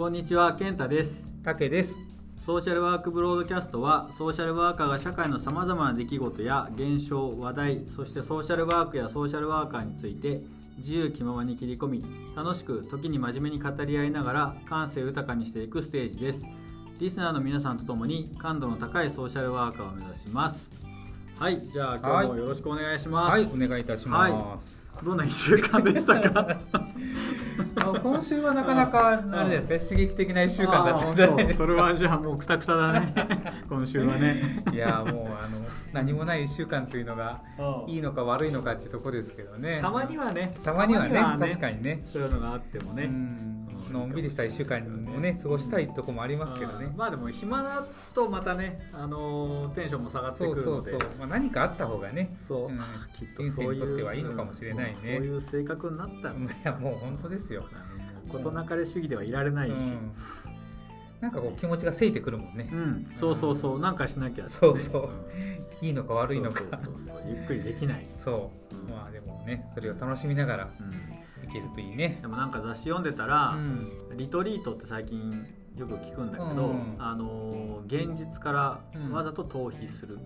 こんにちは健太です。たけです。ソーシャルワークブロードキャストはソーシャルワーカーが社会のさまざまな出来事や現象話題そしてソーシャルワークやソーシャルワーカーについて自由気ままに切り込み楽しく時に真面目に語り合いながら感性豊かにしていくステージです。リスナーの皆さんとともに感度の高いソーシャルワーカーを目指します。はいじゃあ今日もよろしくお願いします。はいお願いいたします、はい、どんな1週間でしたか？今週はなかなかあれですか？刺激的な1週間だったんじゃないですか？それはじゃあもうくたくただね。今週はね。いやもうあの何もない1週間というのがいいのか悪いのかっていうところですけどね。たまにはね。たまにはね、ね、確かにね。そういうのがあってもねのんびりした1週間をね過ごしたいとこもありますけどね。まあでも暇だとまたねあのテンションも下がってくるので。そうそうそう、まあ、何かあった方がねそう、うん、きっと人生にとってはいいのかもしれないね、そういう性格になった。いやもう本当ですよ。事なかれ主義ではいられないし、なんかこう気持ちがせいてくるもんね、うん、そうそうそう。なんかしなきゃ、ね、そうそう。いいのか悪いのか。ゆっくりできない。そう、まあでもねそれを楽しみながらいけるといいね、でもなんか雑誌読んでたら、リトリートって最近よく聞くんだけど、あの現実からわざと逃避する、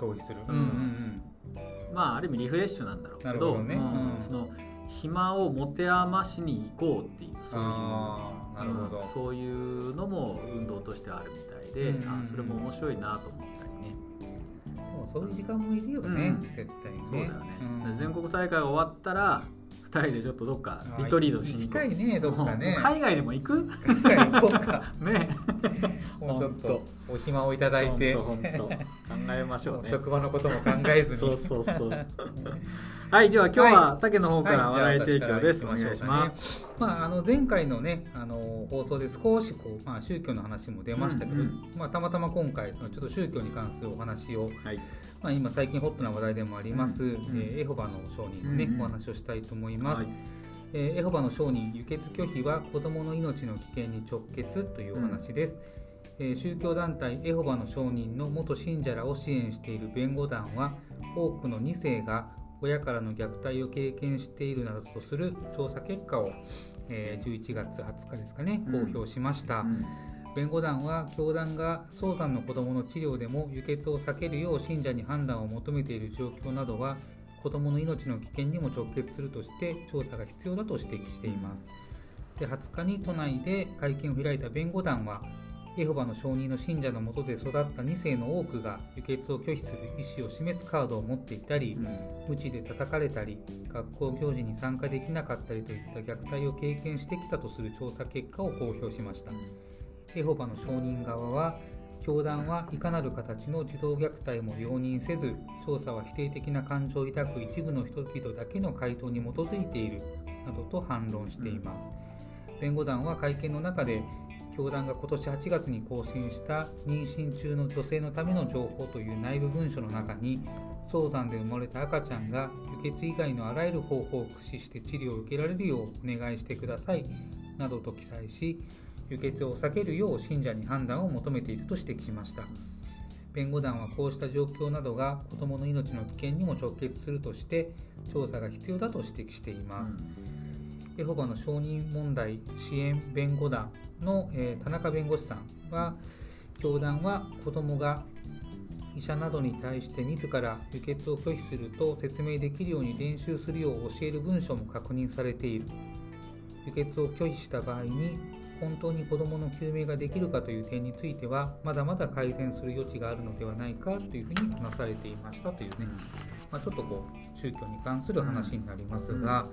逃避する、うん。うんうん、まあある意味リフレッシュなんだろうけどど、ね。うん、その暇を持て余しに行こうっていうそういうなるほど、そういうのも運動としてあるみたいで、うんうん、あそれも面白いなと思ったりね。でもそういう時間もいるよね、うん、絶対に、ね、そうだよね、うん、全国大会が終わったら2人でちょっとどっかリトリートしに行きたいねどっかね。海外でも行く？海外行こうか。ね。もうちょっとお暇をいただいて。考えましょう、ね、職場のことも考えずに。そうそうそう はいでは今日は竹の方から話題提供です、お願いします、まあ、あの前回のねあの放送で少しこう、まあ、宗教の話も出ましたけど、うんうん、まあ、たまたま今回そのちょっと宗教に関するお話を、はい、まあ、今最近ホットな話題でもあります、うんうん、えー、エホバの証人のね、うんうん、お話をしたいと思います。はい。えー、エホバの証人輸血拒否は子どもの命の危険に直結というお話です、うん、えー、宗教団体エホバの証人の元信者らを支援している弁護団は多くの2世が親からの虐待を経験しているなどとする調査結果を、えー、11月20日ですかね公表しました、うん。うん弁護団は教団が早産の子どもの治療でも輸血を避けるよう信者に判断を求めている状況などは子どもの命の危険にも直結するとして調査が必要だと指摘しています。で20日に都内で会見を開いた弁護団はエホバの証人の信者のもとで育った2世の多くが輸血を拒否する意思を示すカードを持っていたり、うん、無知で叩かれたり学校行事に参加できなかったりといった虐待を経験してきたとする調査結果を公表しました。エホバの証人側は教団はいかなる形の児童虐待も容認せず調査は否定的な感情を抱く一部の人々だけの回答に基づいているなどと反論しています。弁護団は会見の中で教団が今年8月に更新した妊娠中の女性のための情報という内部文書の中に早産で生まれた赤ちゃんが輸血以外のあらゆる方法を駆使して治療を受けられるようお願いしてくださいなどと記載し輸血を避けるよう信者に判断を求めていると指摘しました。弁護団はこうした状況などが子どもの命の危険にも直結するとして調査が必要だと指摘しています、エホバの承認問題支援弁護団の、えー、田中弁護士さんは教団は子どもが医者などに対して自ら輸血を拒否すると説明できるように練習するよう教える文書も確認されている。輸血を拒否した場合に本当に子どもの救命ができるかという点についてはまだまだ改善する余地があるのではないかというふうに話されていましたというね、まあ、ちょっとこう宗教に関する話になりますが、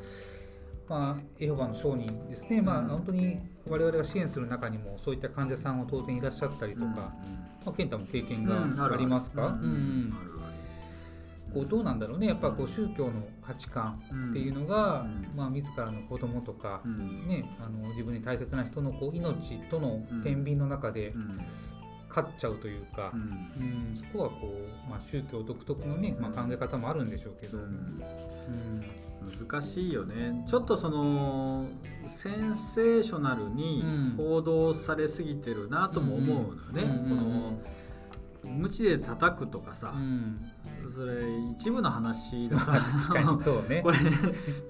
まあ、エホバの商人ですね、まあ、本当に我々が支援する中にもそういった患者さんは当然いらっしゃったりとか、まあ、健太も経験がありますか、うんこうどうなんだろうね。やっぱこう宗教の価値観っていうのが、まあ、自らの子供とか、ね、あの自分に大切な人のこう命との天秤の中で、勝っちゃうというか、うん、そこはこう、まあ、宗教独特のね、まあ、考え方もあるんでしょうけど、うん難しいよね。ちょっとそのセンセーショナルに報道されすぎてるなとも思うのね、この無知で叩くとかさ、それ一部の話だから 確かにそうね。これ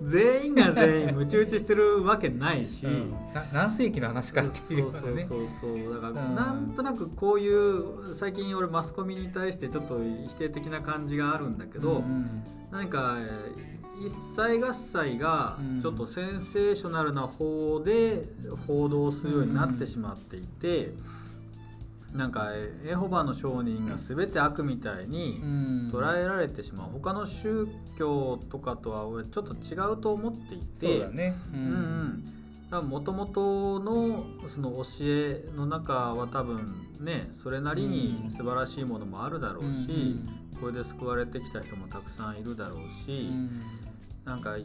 全員が全員ムチ打ちしてるわけないし、うん、何世紀の話かっていう、ね、そうそうそうだからなんとなくこういう最近俺マスコミに対してちょっと否定的な感じがあるんだけど、うん、何か一切合切がちょっとセンセーショナルな方で報道するようになってしまっていて。なんかエホバの証人が全て悪みたいに捉えられてしまう、他の宗教とかとは俺ちょっと違うと思っていて。そうだね。もともとのその教えの中は多分ねそれなりに素晴らしいものもあるだろうし、これで救われてきた人もたくさんいるだろうし、なんか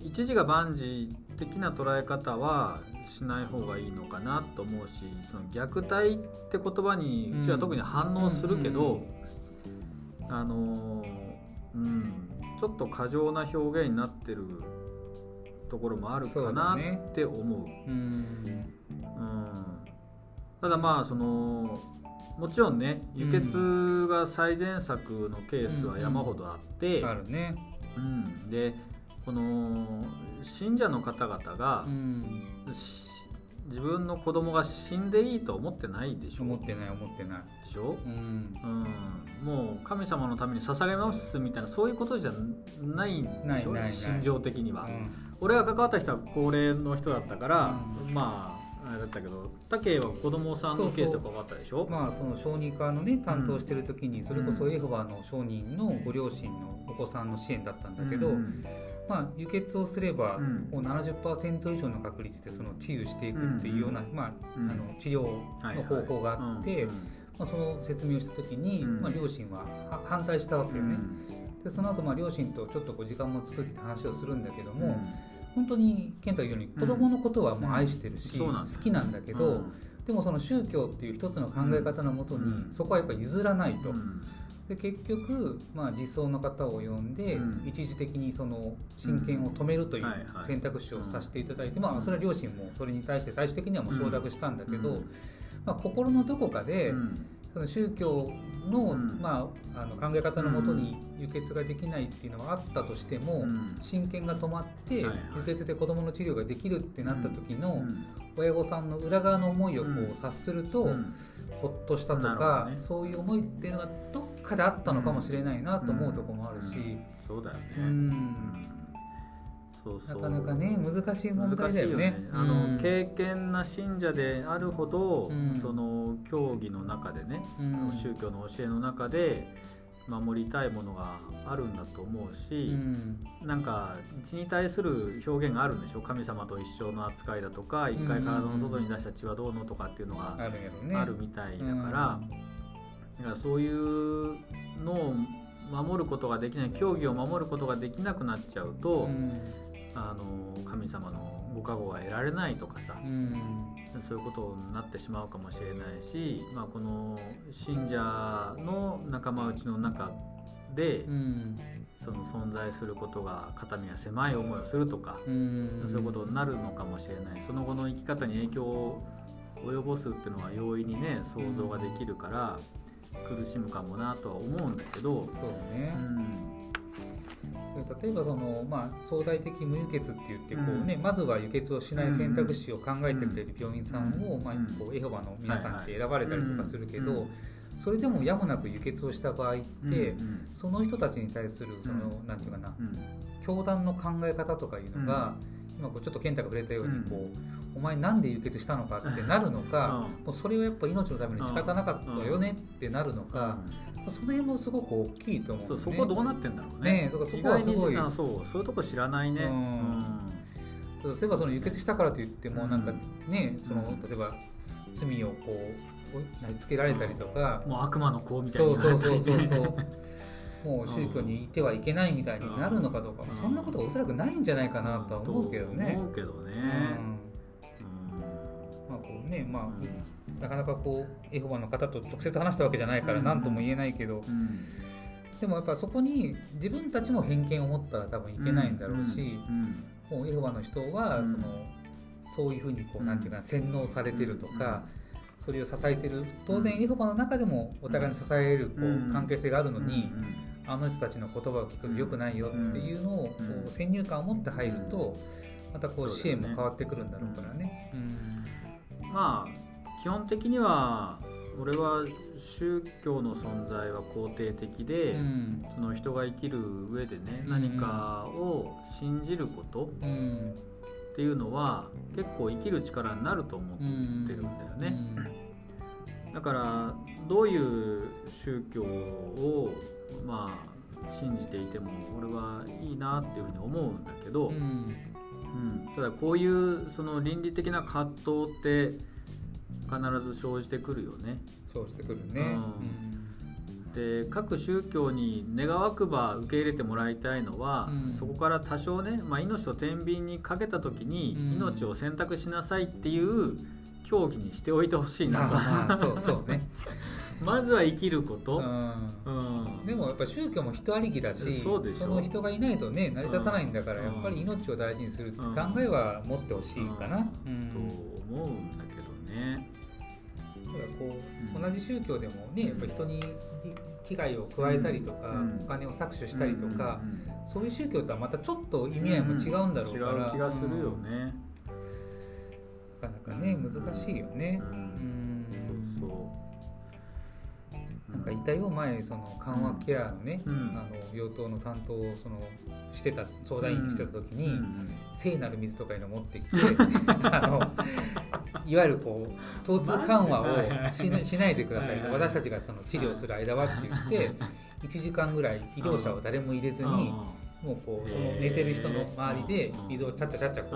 一時が万事的な捉え方はしない方がいいのかなと思うしその虐待って言葉にうちは特に反応するけど、あのうんちょっと過剰な表現になってるところもあるかなって思う。うね、うん、ただまあそのもちろんね輸血が最善策のケースは山ほどあって、あるね、うん、でこの信者の方々が、うん、自分の子供が死んでいいと思ってないでしょ？思ってない思ってない。でしょ、うん、うん、もう神様のために捧げますみたいなそういうことじゃないんでしょ？心情的には、うん、俺が関わった人は高齢の人だったから、うん、まああれだったけど武は子供さんのケースとか分かったでしょ？まあその小児科のね担当してる時に、それこそエホバの商人のご両親のお子さんの支援だったんだけど、うん。まあ、輸血をすれば、うん、もう70%以上の確率でその治癒していくっていうような、まあ、あの治療の方法があって、まあ、その説明をした時に、まあ、両親は反対したわけよね。でその後まあ両親とちょっとこう時間も作って話をするんだけども、本当に健太が言うように子供のことはもう愛してるし、好きなんだけど、でもその宗教っていう一つの考え方のもとに、そこはやっぱ譲らないと。で結局、まあ、実装の方を呼んで、うん、一時的にその親権を止めるという選択肢をさせていただいて、まあ、それは両親もそれに対して最終的にはもう承諾したんだけど、まあ、心のどこかで、その宗教の,、まあ、あの考え方のもとに輸血ができないっていうのはあったとしても、親権が止まって輸血で子どもの治療ができるってなった時の親御さんの裏側の思いをこう察すると、ほっとしたとか、ね、そういう思いっていうのがどっかであったのかもしれないなと思うところもあるし、そうだよね、うんそうそう。なかなかね難しい問題だよね、ね、あの、経験な信者であるほど、うん、その教義の中でね、うん、宗教の教えの中で守りたいものがあるんだと思うし、うん、なんか血に対する表現があるんでしょ神様と一緒の扱いだとか一回体の外に出した血はどうのとかっていうのがあるみたいだから、だからそういうのを守ることができない教義を守ることができなくなっちゃうと、あの神様のご加護が得られないとかさ、うん、そういうことになってしまうかもしれないし、まあ、この信者の仲間内の中で、うん、その存在することが肩身や狭い思いをするとか、うん、そういうことになるのかもしれない。その後の生き方に影響を及ぼすっていうのは容易にね想像ができるから苦しむかもなとは思うんだけど。そうね、うん例えばその、まあ、相対的無輸血って言ってこう、ね、まずは輸血をしない選択肢を考えてくれる病院さんを、まあ、こうエホバの皆さんって選ばれたりとかするけど。それでもやむなく輸血をした場合って、その人たちに対するその、うん、なんていうかな、教団の考え方とかいうのが、今こうちょっと健太が触れたようにこう、お前なんで輸血したのかってなるのか、もうそれはやっぱ命のために仕方なかったよねってなるのか、その辺もすごく大きいと思う、ね、そこどうなってんだろうね。ねそこはすごい。そうそういうとこ知らないね、うん、例えばその輸血したからといってもなんかね、その例えば罪をこうなりつけられたりとか、もう悪魔の子みたいなそうそうそうそう もう宗教にいてはいけないみたいになるのかどうか、そんなことはおそらくないんじゃないかなとは思うけどね。思うけどね。まあこうねまあ、なかなかこうエホバの方と直接話したわけじゃないから何とも言えないけど、でもやっぱそこに自分たちも偏見を持ったら多分いけないんだろうし、もうエホバの人はその、そういうふうにこうなんていうか洗脳されてるとか、それを支えてる当然エホバの中でもお互いに支えるこう関係性があるのに、あの人たちの言葉を聞くとよくないよっていうのをこう先入観を持って入るとまたこう支援も変わってくるんだろうからね。まあ基本的には俺は宗教の存在は肯定的で、うん、その人が生きる上でね、うん、何かを信じることっていうのは結構生きる力になると思ってるんだよね。だからどういう宗教をまあ信じていても俺はいいなっていうふうに思うんだけど、うん、うん、ただこういうその倫理的な葛藤って必ず生じてくるよね。生じてくるね、うん、で各宗教に願わくば受け入れてもらいたいのは、うん、そこから多少ね、まあ、命と天秤にかけた時に命を選択しなさいっていう競技にしておいてほしいなと。そうそうね まずは生きること、うん、うん、でもやっぱ宗教も人ありきだしその人がいないとね成り立たないんだから、やっぱり命を大事にするって考えは持ってほしいかな、うん、と思うんだけどね。だからこう、同じ宗教でもねやっぱ人に危害を加えたりとか、お金を搾取したりとか、そういう宗教とはまたちょっと意味合いも違うんだろうから、違う気がするよね、なかなかね難しいよね、なんか遺体を前その緩和ケアのね、うん、あの病棟の担当をそのしてた相談員にしてた時に、うん、聖なる水とかいうのを持ってきて あのいわゆるこう疼痛緩和をしなしないでください私たちがその治療する間はって言って1時間ぐらい医療者を誰も入れずにもうこうその寝てる人の周りで水をちゃっちゃちゃっちゃこう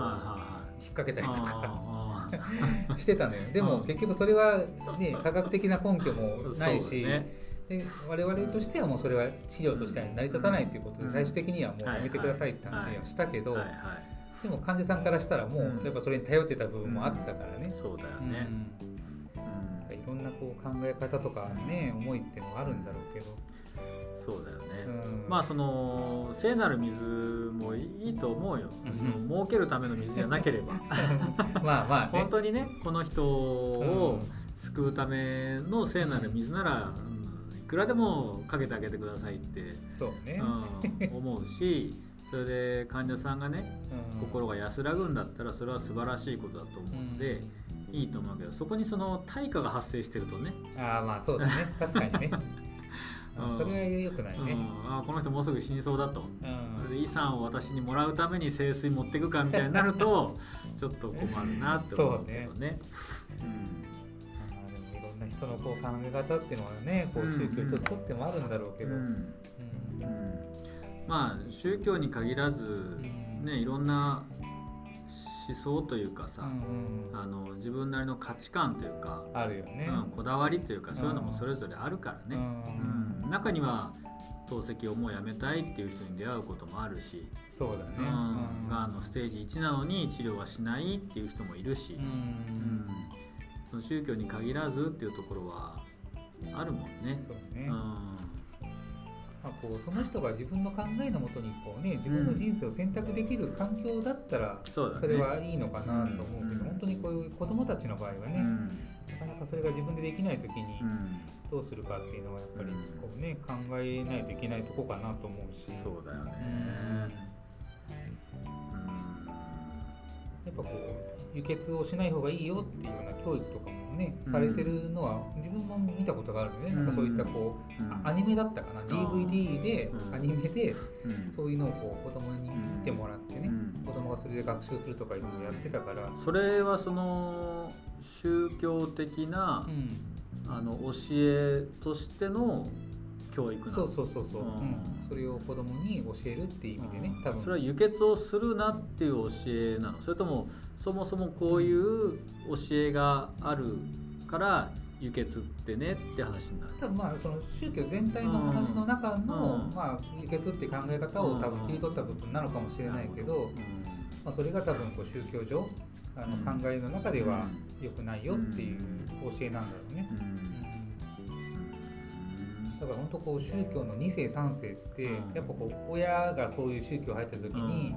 引っ掛けたりとか。してたのよ。でも結局それは、ね、科学的な根拠もないし、ね、で我々としてはもうそれは治療としては成り立たないということで最終的にはもうやめてくださいって話はしたけど。でも患者さんからしたらもうやっぱそれに頼ってた部分もあったからね、そうだよね、うん、いろんなこう考え方とかね思いっていうのはあるんだろうけどそうだよね、うん、まあその聖なる水もいいと思うよ、その儲けるための水じゃなければ。まあまあ、ね、本当にねこの人を救うための聖なる水なら、うん、いくらでもかけてあげてくださいってそうね、うん、思うしそれで患者さんがね、心が安らぐんだったらそれは素晴らしいことだと思うので、いいと思うけどそこにその対価が発生してるとね。ああまあそうだね。確かにね それはよくないね、うん、あこの人もうすぐ死にそうだと、それで遺産を私にもらうために聖水持っていくかみたいになると ちょっと困るなって思うけどね。いろんな人のこう考え方っていうのはねこう宗教一つとってもあるんだろうけど、まあ宗教に限らず、ね、いろんな思想というかさ、うんうん、あの自分なりの価値観というかあるよね、うん、こだわりというかそういうのもそれぞれあるからね、うんうん、中には透析をもうやめたいっていう人に出会うこともあるしそうだね、うん、がんのステージ1なのに治療はしないっていう人もいるし、うん。その宗教に限らずっていうところはあるもんね。そうね、うんまあ、こうその人が自分の考えのもとにこう、ね、自分の人生を選択できる環境だったら、それはいいのかなと思うけど、本当にこういう子どもたちの場合はね、なかなかそれが自分でできない時にどうするかっていうのはやっぱりこう、ね、考えないといけないとこかなと思うし。そうだよね、やっぱこう輸血をしない方がいいよっていう教育とかもね、されてるのは自分も見たことがあるんでね、なんかそういったこう、アニメだったかな DVD で、アニメで、そういうのをこう子供に見てもらってね、子供がそれで学習するとかいうのをやってたから。それはその宗教的な、あの教えとしての教育そうそうそうそう、うん、それを子供に教えるっていう意味でね、多分。それは輸血をするなっていう教えなの？それともそもそもこういう教えがあるから輸血ってねって話になる。多分まあその宗教全体の話の中の、まあ、輸血って考え方を多分切り取った部分なのかもしれないけど、まあ、それが多分こう宗教上あの考えの中では良くないよっていう教えなんだろうね。だから本当こう宗教の2世3世ってやっぱこう親がそういう宗教入った時に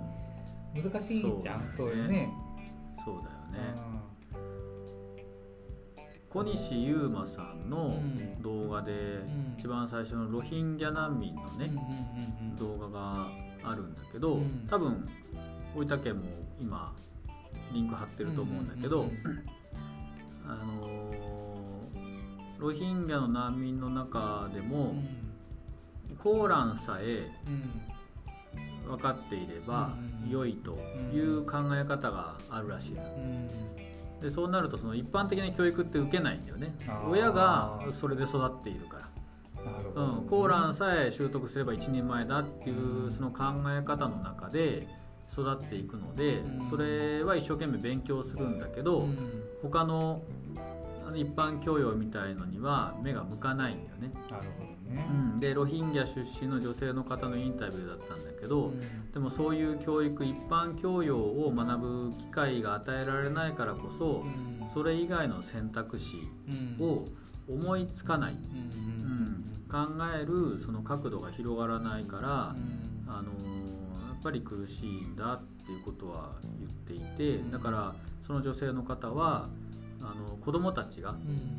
難しいじゃん、そういうねそうだよね、小西優馬さんの動画で一番最初のロヒンギャ難民のね動画があるんだけど多分大分県も今リンク貼ってると思うんだけどあのロヒンギャの難民の中でもコーランさえ分かっていれば良いという考え方があるらしいでそうなるとその一般的な教育って受けないんだよね。親がそれで育っているから、うん、コーランさえ習得すれば一人前だっていうその考え方の中で育っていくのでそれは一生懸命勉強するんだけど他の一般教養みたいのには目が向かないんだよね。なるほどね、うん、でロヒンギャ出身の女性の方のインタビューだったんだけど、うん、でもそういう教育一般教養を学ぶ機会が与えられないからこそ、うん、それ以外の選択肢を思いつかない、うん。考えるその角度が広がらないから、あのやっぱり苦しいんだっていうことは言っていてだからその女性の方はあの子どもたちが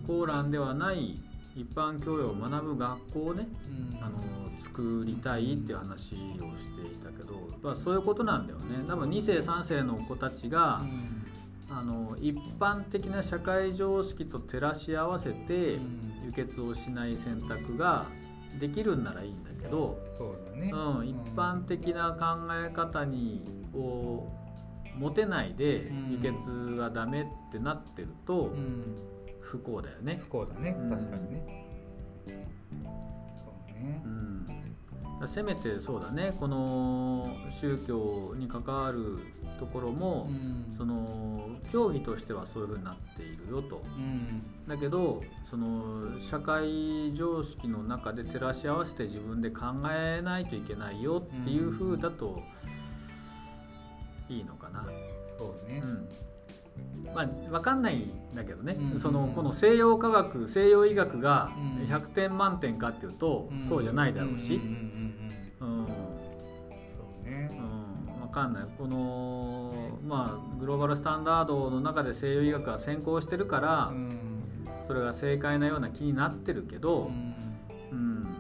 コーランではない一般教養を学ぶ学校をね、うん、あの作りたいっていう話をしていたけど、まあ、そういうことなんだよね。多分2世3世の子たちが、うん、あの一般的な社会常識と照らし合わせて輸血をしない選択ができるんならいいんだけどそうだね、うん、一般的な考え方にを持てないで輸血がダメってなってると不幸だよね。不幸だね。確かにね。そうね。うん。せめてそうだね。この宗教に関わるところも、うん、その教義としてはそういうふうになっているよと、うん、だけどその社会常識の中で照らし合わせて自分で考えないといけないよっていうふうだと、いいのかな。そうね、うんまあ、分かんないんだけどね、うん、そのこの西洋科学西洋医学が100点満点かっていうと、そうじゃないだろうし、うんそうね、うん、分かんない。このまあグローバルスタンダードの中で西洋医学が先行してるから、それが正解なような気になってるけど、うん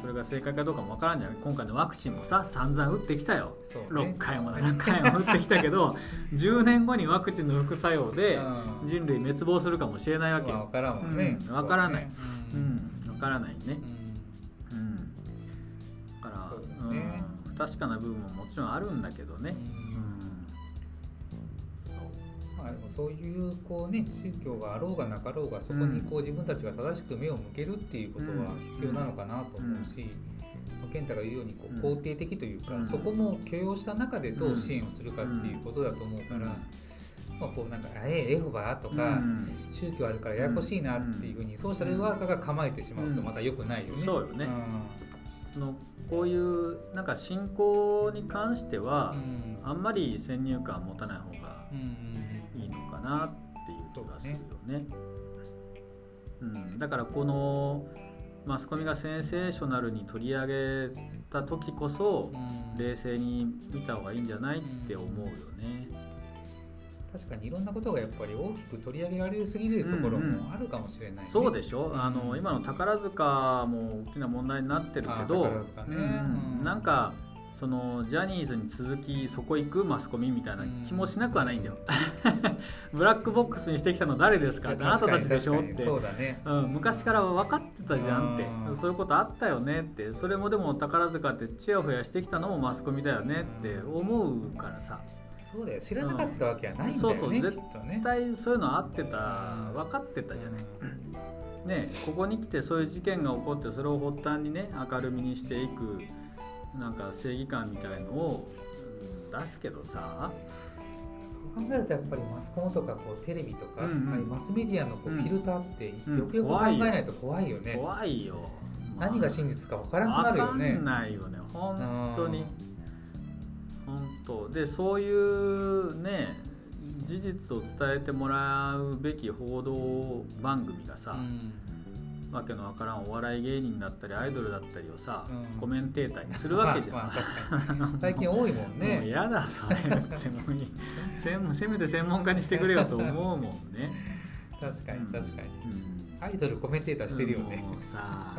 それが正解かどうかもわからんじゃない今回のワクチンもさ散々打ってきたよ、ね、6回も7回も打ってきたけど 10年後にワクチンの副作用で人類滅亡するかもしれないわけよ、まあ、分からんもんね、うん、分からない、うん、分からないね、うん、だから、ね、うん、不確かな部分ももちろんあるんだけどね、まあ、そういうこう、ね、宗教があろうがなかろうがそこにこう自分たちが正しく目を向けるっていうことは必要なのかなと思うし、まあ、健太が言うようにこう肯定的というか、そこも許容した中でどう支援をするかっていうことだと思うから。まあ、こうなんか「ええエホバ?」とか、宗教あるからややこしいなっていうふうにソーシャルワーカーが構えてしまうとまたよくないよね。そうよね、そのこういうなんか信仰に関しては、あんまり先入観持たない方がいいのかなっていう気がするよね。うねうん、だからこのマスコミがセンセーショナルに取り上げた時こそ、冷静に見た方がいいんじゃないって思うよね。確かにいろんなことがやっぱり大きく取り上げられすぎるところもあるかもしれない、ね。うんうん、そうでしょ、うん、あの今の宝塚も大きな問題になってるけど、ね。うん、なんかそのジャニーズに続きそこ行くマスコミみたいな気もしなくはないんだよ。ブラックボックスにしてきたの誰ですか？あなたたちでしょ？って。そうだね、うん、昔から分かってたじゃんって。そういうことあったよねって。それもでも宝塚ってチヤホヤしてきたのもマスコミだよねって思うからさ。そうだよ。知らなかったわけはないんだよね、うん、そうそう。絶対そういうのあってた。分かってたじゃない。ねここに来てそういう事件が起こってそれを発端にね明るみにしていくなんか正義感みたいのを出すけどさ。そう考えるとやっぱりマスコミとかこうテレビとか、うんうん、マスメディアのこうフィルターってよくよく考えないと怖いよね、怖いよ。何が真実か分からなくなるよね。分かんないよね。本当に。本当。でそういうね事実を伝えてもらうべき報道番組がさ、うんわけのわからんお笑い芸人だったりアイドルだったりをさ、うん、コメンテーターにするわけじゃん、まあまあ、最近多いもんね。もう嫌だそれ。ってもうせめて専門家にしてくれよと思うもんね。確かに確かに、うん、アイドルコメンテーターしてるよね。もうさ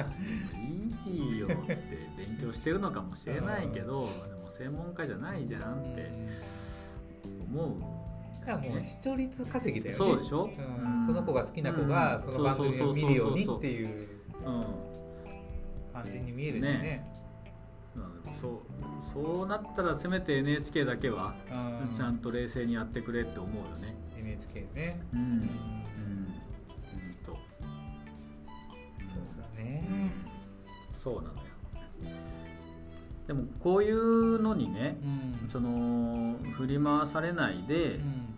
いいよって勉強してるのかもしれないけどでも専門家じゃないじゃんって思うだからもう視聴率稼ぎだよね。そうでしょ、うん、その子が好きな子がその番組を見るようにっていう感じに見えるしね。ね。そうそうなったらせめて NHK だけはちゃんと冷静にやってくれって思うよね。NHK ね。うん、うん、と。そうだね。そうなのよ。でもこういうのにね、うん、その振り回されないで、うん、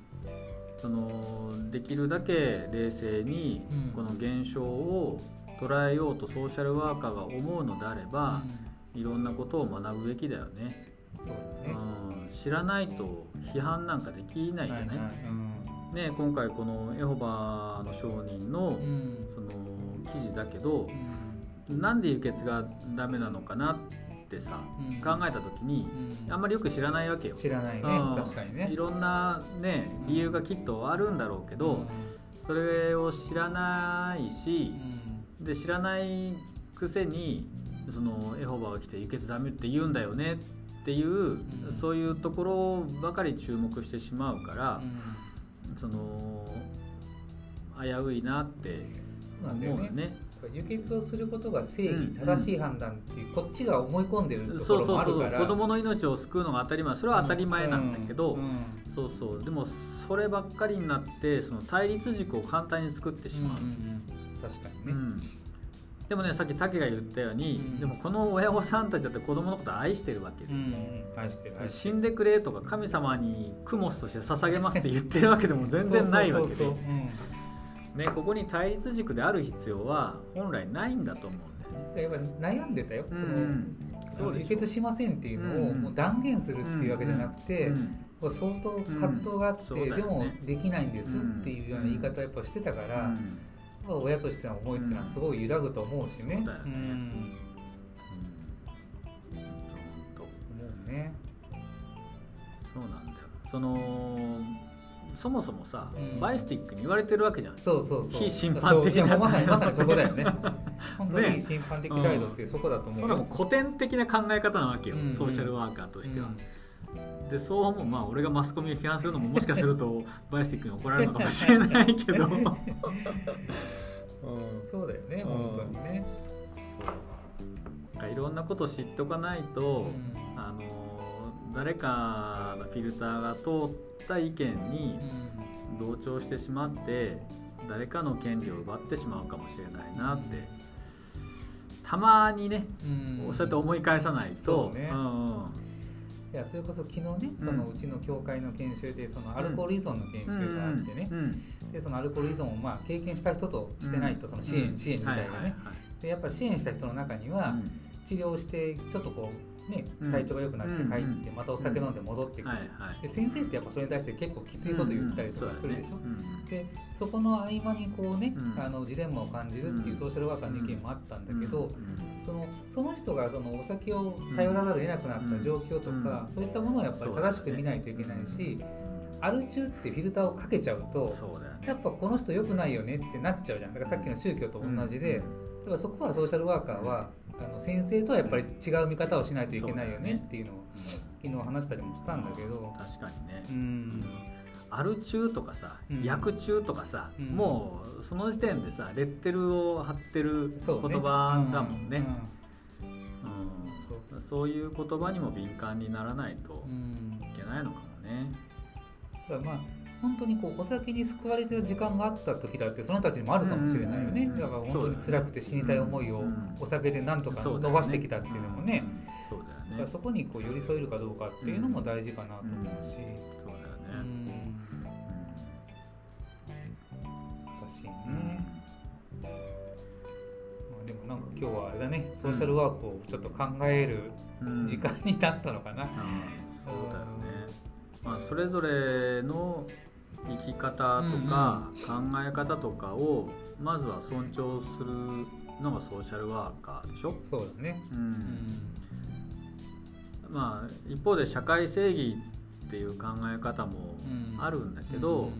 そのできるだけ冷静にこの現象を捉えようとソーシャルワーカーが思うのであれば、いろんなことを学ぶべきだよね。そうね、うん、知らないと批判なんかできないじゃない、はいはいうん、ね、今回このエホバの証人の,、その記事だけど、うん、なんで輸血がダメなのかなってさ、考えた時に、あんまりよく知らないわけよ。知らないね、確かにね。いろんなね理由がきっとあるんだろうけど、それを知らないし、で知らないくせにそのエホバが来て輸血ダメって言うんだよねっていう、うん、そういうところばかり注目してしまうから、うん、その危ういなって思うよね。輸血をすることが正義、正しい判断っていう、こっちが思い込んでるところもあるから。子供の命を救うのが当たり前それは当たり前なんだけど、そうそう。でもそればっかりになってその対立軸を簡単に作ってしまう、うんうんうん、確かにね、でもねさっき武が言ったように、うん、でもこの親御さんたちだって子供のこと愛してるわけで、うん、愛してる死んでくれとか神様にクモスとして捧げますって言ってるわけでも全然ないわけでね、ここに対立軸である必要は本来ないんだと思うんだよね。やっぱ悩んでたよ、その輸血しませんっていうのをもう断言するっていうわけじゃなくて、相当葛藤があって、でもできないんですっていうような言い方をやっぱしてたから。親としての思いっていうのはすごい揺らぐと思うしね。そうだよね。う。そうなんだよ。そのそもそもさ、うん、バイスティックに言われてるわけじゃん。そうそうそう。非審判的な。まさにまさにそこだよね。本当に審判的態度ってそこだと思う。それも古典的な考え方なわけよ、うん。うん、ソーシャルワーカーとしては。うん。でそう思う。まあ俺がマスコミを批判するのももしかすると バイスティックに怒られるのかもしれないけど。うん、そうだよね、本当にね。いろんなこと知っておかないと、うん、あの誰かのフィルターが通った意見に同調してしまって誰かの権利を奪ってしまうかもしれないなって、たまにね、うん、そうやって思い返さないと、ね、うんいやそれこそ昨日ねそのうちの教会の研修でそのアルコール依存の研修があってね、でそのアルコール依存をまあ経験した人としてない人、その支援、支援自体がね、でやっぱ支援した人の中には、治療してちょっとこうね、体調が良くなって帰ってまたお酒飲んで戻ってくる、で先生ってやっぱそれに対して結構きついこと言ったりとかするでしょ、でそこの合間にこうね、あのジレンマを感じるっていうソーシャルワーカーの意見もあったんだけど、そのその人がそのお酒を頼らざるを得なくなった状況とか、そういったものをやっぱり正しく見ないといけないし、アル中ってフィルターをかけちゃうとやっぱこの人良くないよねってなっちゃうじゃん。だからさっきの宗教と同じで、だからそこはソーシャルワーカーはあの先生とはやっぱり違う見方をしないといけないよねっていうのを昨日話したりもしたんだけど確かにね。うん。アル中とかさ、うん、薬中とかさ、うん、もうその時点でさレッテルを貼ってる言葉だもんね。そう。いう言葉にも敏感にならないといけないのかもね。だからまあ本当にこうお酒に救われてる時間があった時だってその人たちにもあるかもしれないよね、だから本当に辛くて死にたい思いをお酒でなんとか伸ばしてきたっていうのもね。そうだよね。そこにこう寄り添えるかどうかっていうのも大事かなと思うし、そうだよね、難しいね、まあ、でもなんか今日はあれだね。ソーシャルワークをちょっと考える時間になったのかな、そうだよね、まあ、それぞれの生き方とか考え方とかをまずは尊重するのがソーシャルワーカーでしょ？そうだね、うん、まあ一方で社会正義っていう考え方もあるんだけど、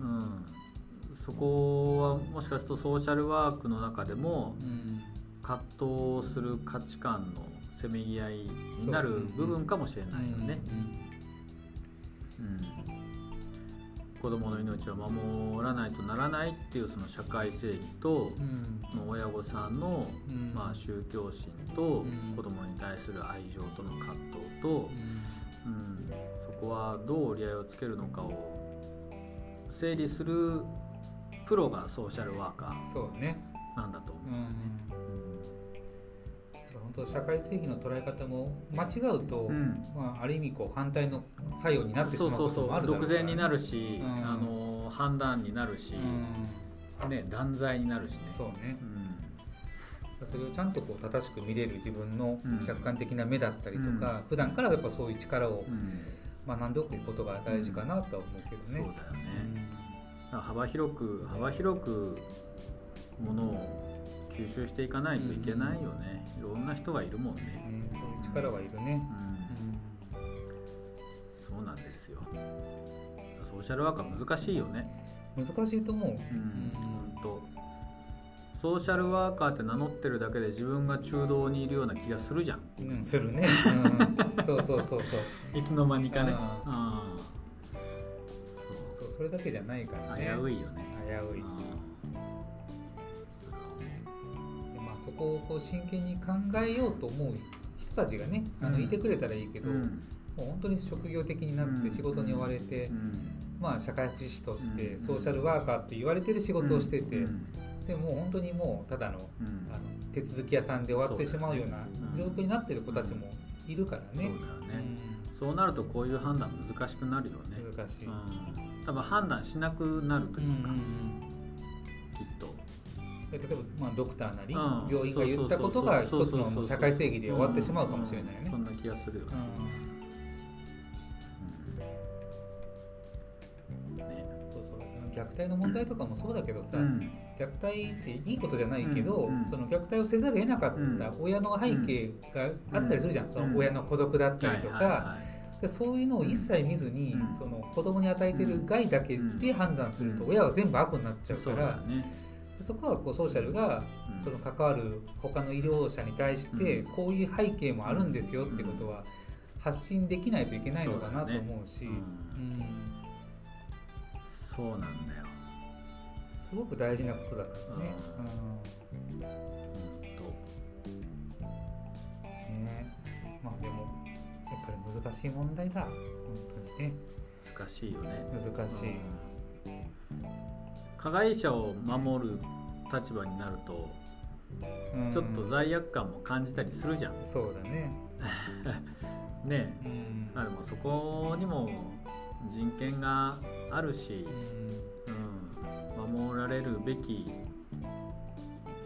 うんそこはもしかするとソーシャルワークの中でもうん。葛藤する価値観のせめぎ合いになる部分かもしれないよね。うん子供の命を守らないとならないっていうその社会正義とうん。うん親御さんの、うん。まあ、宗教心とうん。子供に対する愛情との葛藤と、うん、そこはどう折り合いをつけるのかを整理するプロがソーシャルワーカそうね。ーなんだと思ううん。んだよね。当社会正義の捉え方も間違うと、うん。まあ、ある意味こう反対の作用になってしまうこそうそうそともあるだろうう独善になるし、うん。あの判断になるし、うん。ね、断罪になるしね。そうね。うん。それをちゃんとこう正しく見れる自分のうん。客観的な目だったりとか、普段からやっぱそういう力をうん。学んでおくことが大事かなとは思うけどそうだよね。幅広く幅広くものを吸収していかないといけないよね。いろんな人がいるもんね。うんねそういう力はいるね。うんうんそうなんですよ。ソーシャルワーカー難しいよね。難しいと思う。うん、本当。ソーシャルワーカーって名乗ってるだけで自分が中道にいるような気がするじゃん。うん、するね。うん、そうそうそうそう。いつの間にかね。あうんそうそれだけじゃないからね。危ういよね。危うい。うんそこをこう真剣に考えようと思う人たちがね、あのうんいてくれたらいいけど、うん。もう本当に職業的になって仕事に追われて、うん。まあ社会福祉士とってうん。ソーシャルワーカーって言われてる仕事をしてて、うん。でもう本当にもうただのうん。あの手続き屋さんで終わってしまうような状況になってる子たちもいるからね。そうなるとこういう判断難しくなるよね、うん難しい。うん、多分判断しなくなるとうんいうか、うん。きっと例えば、まあ、ドクターなり、うん。病院が言ったことが一つの社会正義で終わってしまうかもしれないよね。そんな気がするよね,、うん。ね。そうそう。虐待の問題とかもそうだけどさ、うん。虐待っていいことじゃないけど、うんうんその虐待をせざるを得なかった親の背景があったりするじゃん、うん。その親の孤独だったりとか、でそういうのを一切見ずに、うん。その子供に与えてる害だけで判断すると、うん親は全部悪になっちゃうかそうら、だよね、そこはこうソーシャルがうん。その関わる他の医療者に対してうん。こういう背景もあるんですよってことは発信できないといけないのかなと思うし、そうなんだよ。すごく大事なことだからね。うん。うん。ね。まあでもやっぱり難しい問題だ。本当にね。難しいよね。難しい。うん加害者を守る立場になるとうん。ちょっと罪悪感も感じたりするじゃん。そうだね。ねうん。まあでもそこにも人権があるし、うん。うん、守られるべき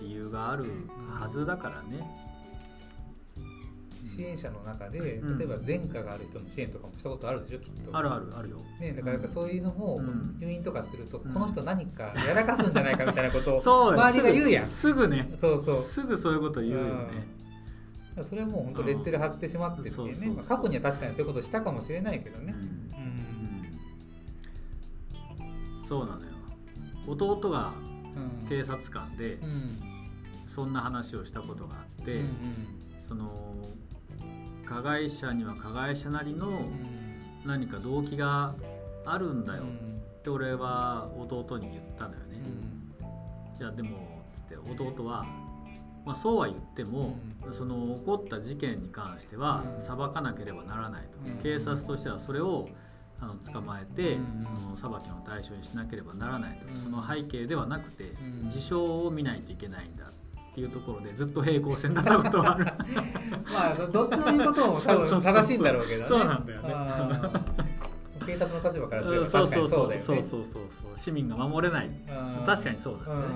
理由があるはずだからね。支援者の中でうん例えば前科がある人の支援とかもしたことあるでしょきっと。あるあるあるよ。ね、だからそういうのもうん入院とかすると、うんこの人何かやらかすんじゃないかみたいなことを そうよ周りが言うやん。すぐね。そうそうすぐそういうこと言うよね。それはもう本当レッテル貼ってしまっててうんそうそうそう、ねまあ過去には確かにそういうことしたかもしれないけどね。うんうんそうなのよ。弟がうん警察官でうんそんな話をしたことがあって、うんその加害者には加害者なりのうん。何か動機があるんだよ。うん。って俺は弟に言ったのよね。いやでもつって弟は、まあ、そうは言っても、その起こった事件に関してはうん。裁かなければならないと、うん。警察としてはそれをあの捕まえて、うん。その裁きの対象にしなければならないと、うん。その背景ではなくて、うん。事象を見ないといけないんだ。っていうところでずっと平行線だったことはある。まあどっちの言うことも多分正しいんだろうけどね。そうなんだよね。警察の立場からすればそう確かにそうだよね。そうそうそうそう。市民が守れない。うん。確かにそうだよね、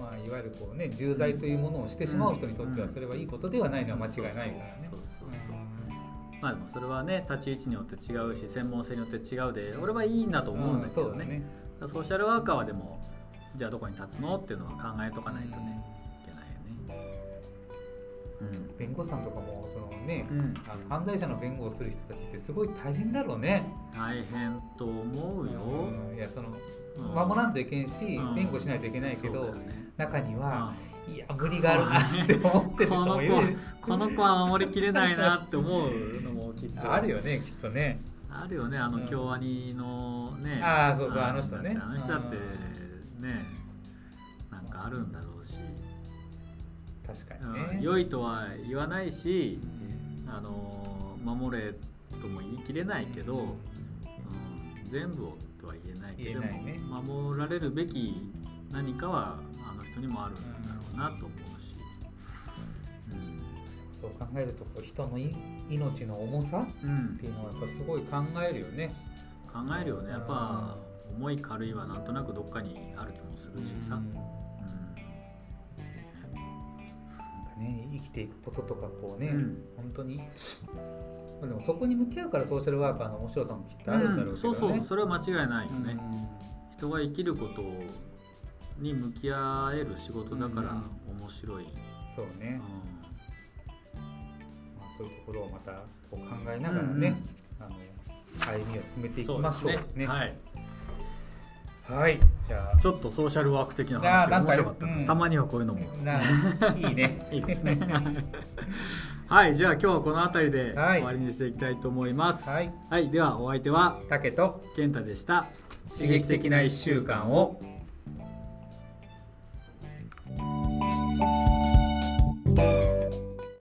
まあいわゆるこうね重罪というものをしてしまう人にとってはそれはいいことではないのは間違いないからね。そうそうそうまあでもそれはね立ち位置によって違うし専門性によって違うで俺はいいんだと思うんだけどね,、そうだね。ソーシャルワーカーはでもじゃあどこに立つのっていうのは考えとかないとね、いけないよね。うん。弁護士さんとかもそのね、うん。あの犯罪者の弁護をする人たちってすごい大変だろうね。大変と思うよ、うん。いやそのうん。守らんといけんし、うん。弁護しないといけないけど、ね。中には、ういや無理があるなって思ってる人もいる。この子この子は守りきれないなって思うのもきっと。あるよねきっとね。あるよねあのうん。京アニのねあーそうそうあの人ね。あの人だってねなんかあるんだろうし、確かうんにね。良いとは言わないしあの守れとも言い切れないけど、うん、全部をとは言えないけど言えないね。守られるべき何かはあの人にもあるんだろうなと思うし、そう考えるとこう人のい命の重さうんうんっていうのはやっぱすごい考えるよね。考えるよね。やっぱ重い軽いはなんとなくどっかにある気もするしさ、うん。ね生きていくこととかこうね、うん。本当に。まあでもそこに向き合うからソーシャルワーカーの面白さもきっとあるんだろうけどね、そうそうそれは間違いないよね、うん。人が生きることに向き合える仕事だからうん。面白い、そうね、うまあ、そういうところをまたこう考えながらね、あの歩みを進めていんきましょうそうですね。はい、はい。じゃあ。ちょっとソーシャルワーク的な話が面白かった、うん、たまにはこういうのも。いいね。いいですね。はいじゃあ今日はこの辺りで終わりにしていきたいと思います、はい、はい、ではお相手は武と健太でした。刺激的な1週間を。うん